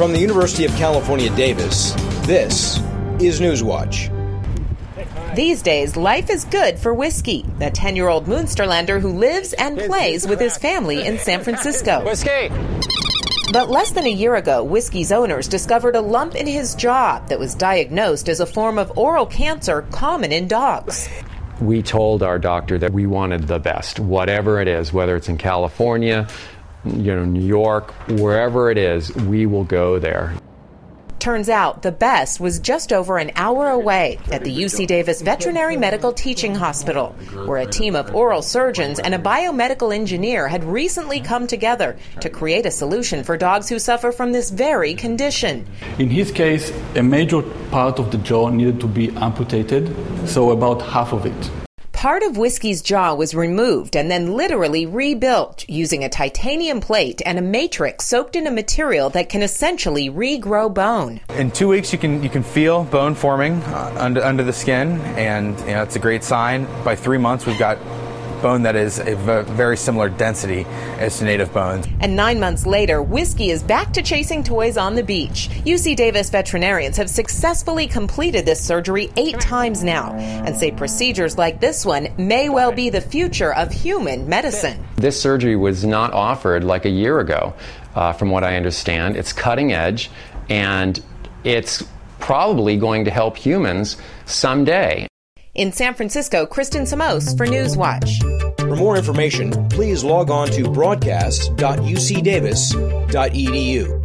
From the University of California, Davis, this is Newswatch. These days, life is good for Whiskey, the 10 year old Munsterlander who lives and plays with his family in San Francisco. Whiskey! But less than a year ago, Whiskey's owners discovered a lump in his jaw that was diagnosed as a form of oral cancer common in dogs. We told our doctor that we wanted the best, whatever it is, whether it's in California, you know, New York, wherever it is, we will go there. Turns out the best was just over an hour away at the UC Davis Veterinary Medical Teaching Hospital, where a team of oral surgeons and a biomedical engineer had recently come together to create a solution for dogs who suffer from this very condition. In his case, a major part of the jaw needed to be amputated, so about half of it. Part of Whiskey's jaw was removed and then literally rebuilt using a titanium plate and a matrix soaked in a material that can essentially regrow bone. In two weeks, you can you can feel bone forming uh, under under the skin, and you know it's a great sign. By three months, we've got bone that is a very similar density as to native bones. And nine months later, Whiskey is back to chasing toys on the beach. UC Davis veterinarians have successfully completed this surgery eight times now and say procedures like this one may well be the future of human medicine. This surgery was not offered like a year ago, uh, from what I understand. It's cutting edge and it's probably going to help humans someday. In San Francisco, Kristen Samos for Newswatch. For more information, please log on to broadcast.ucdavis.edu.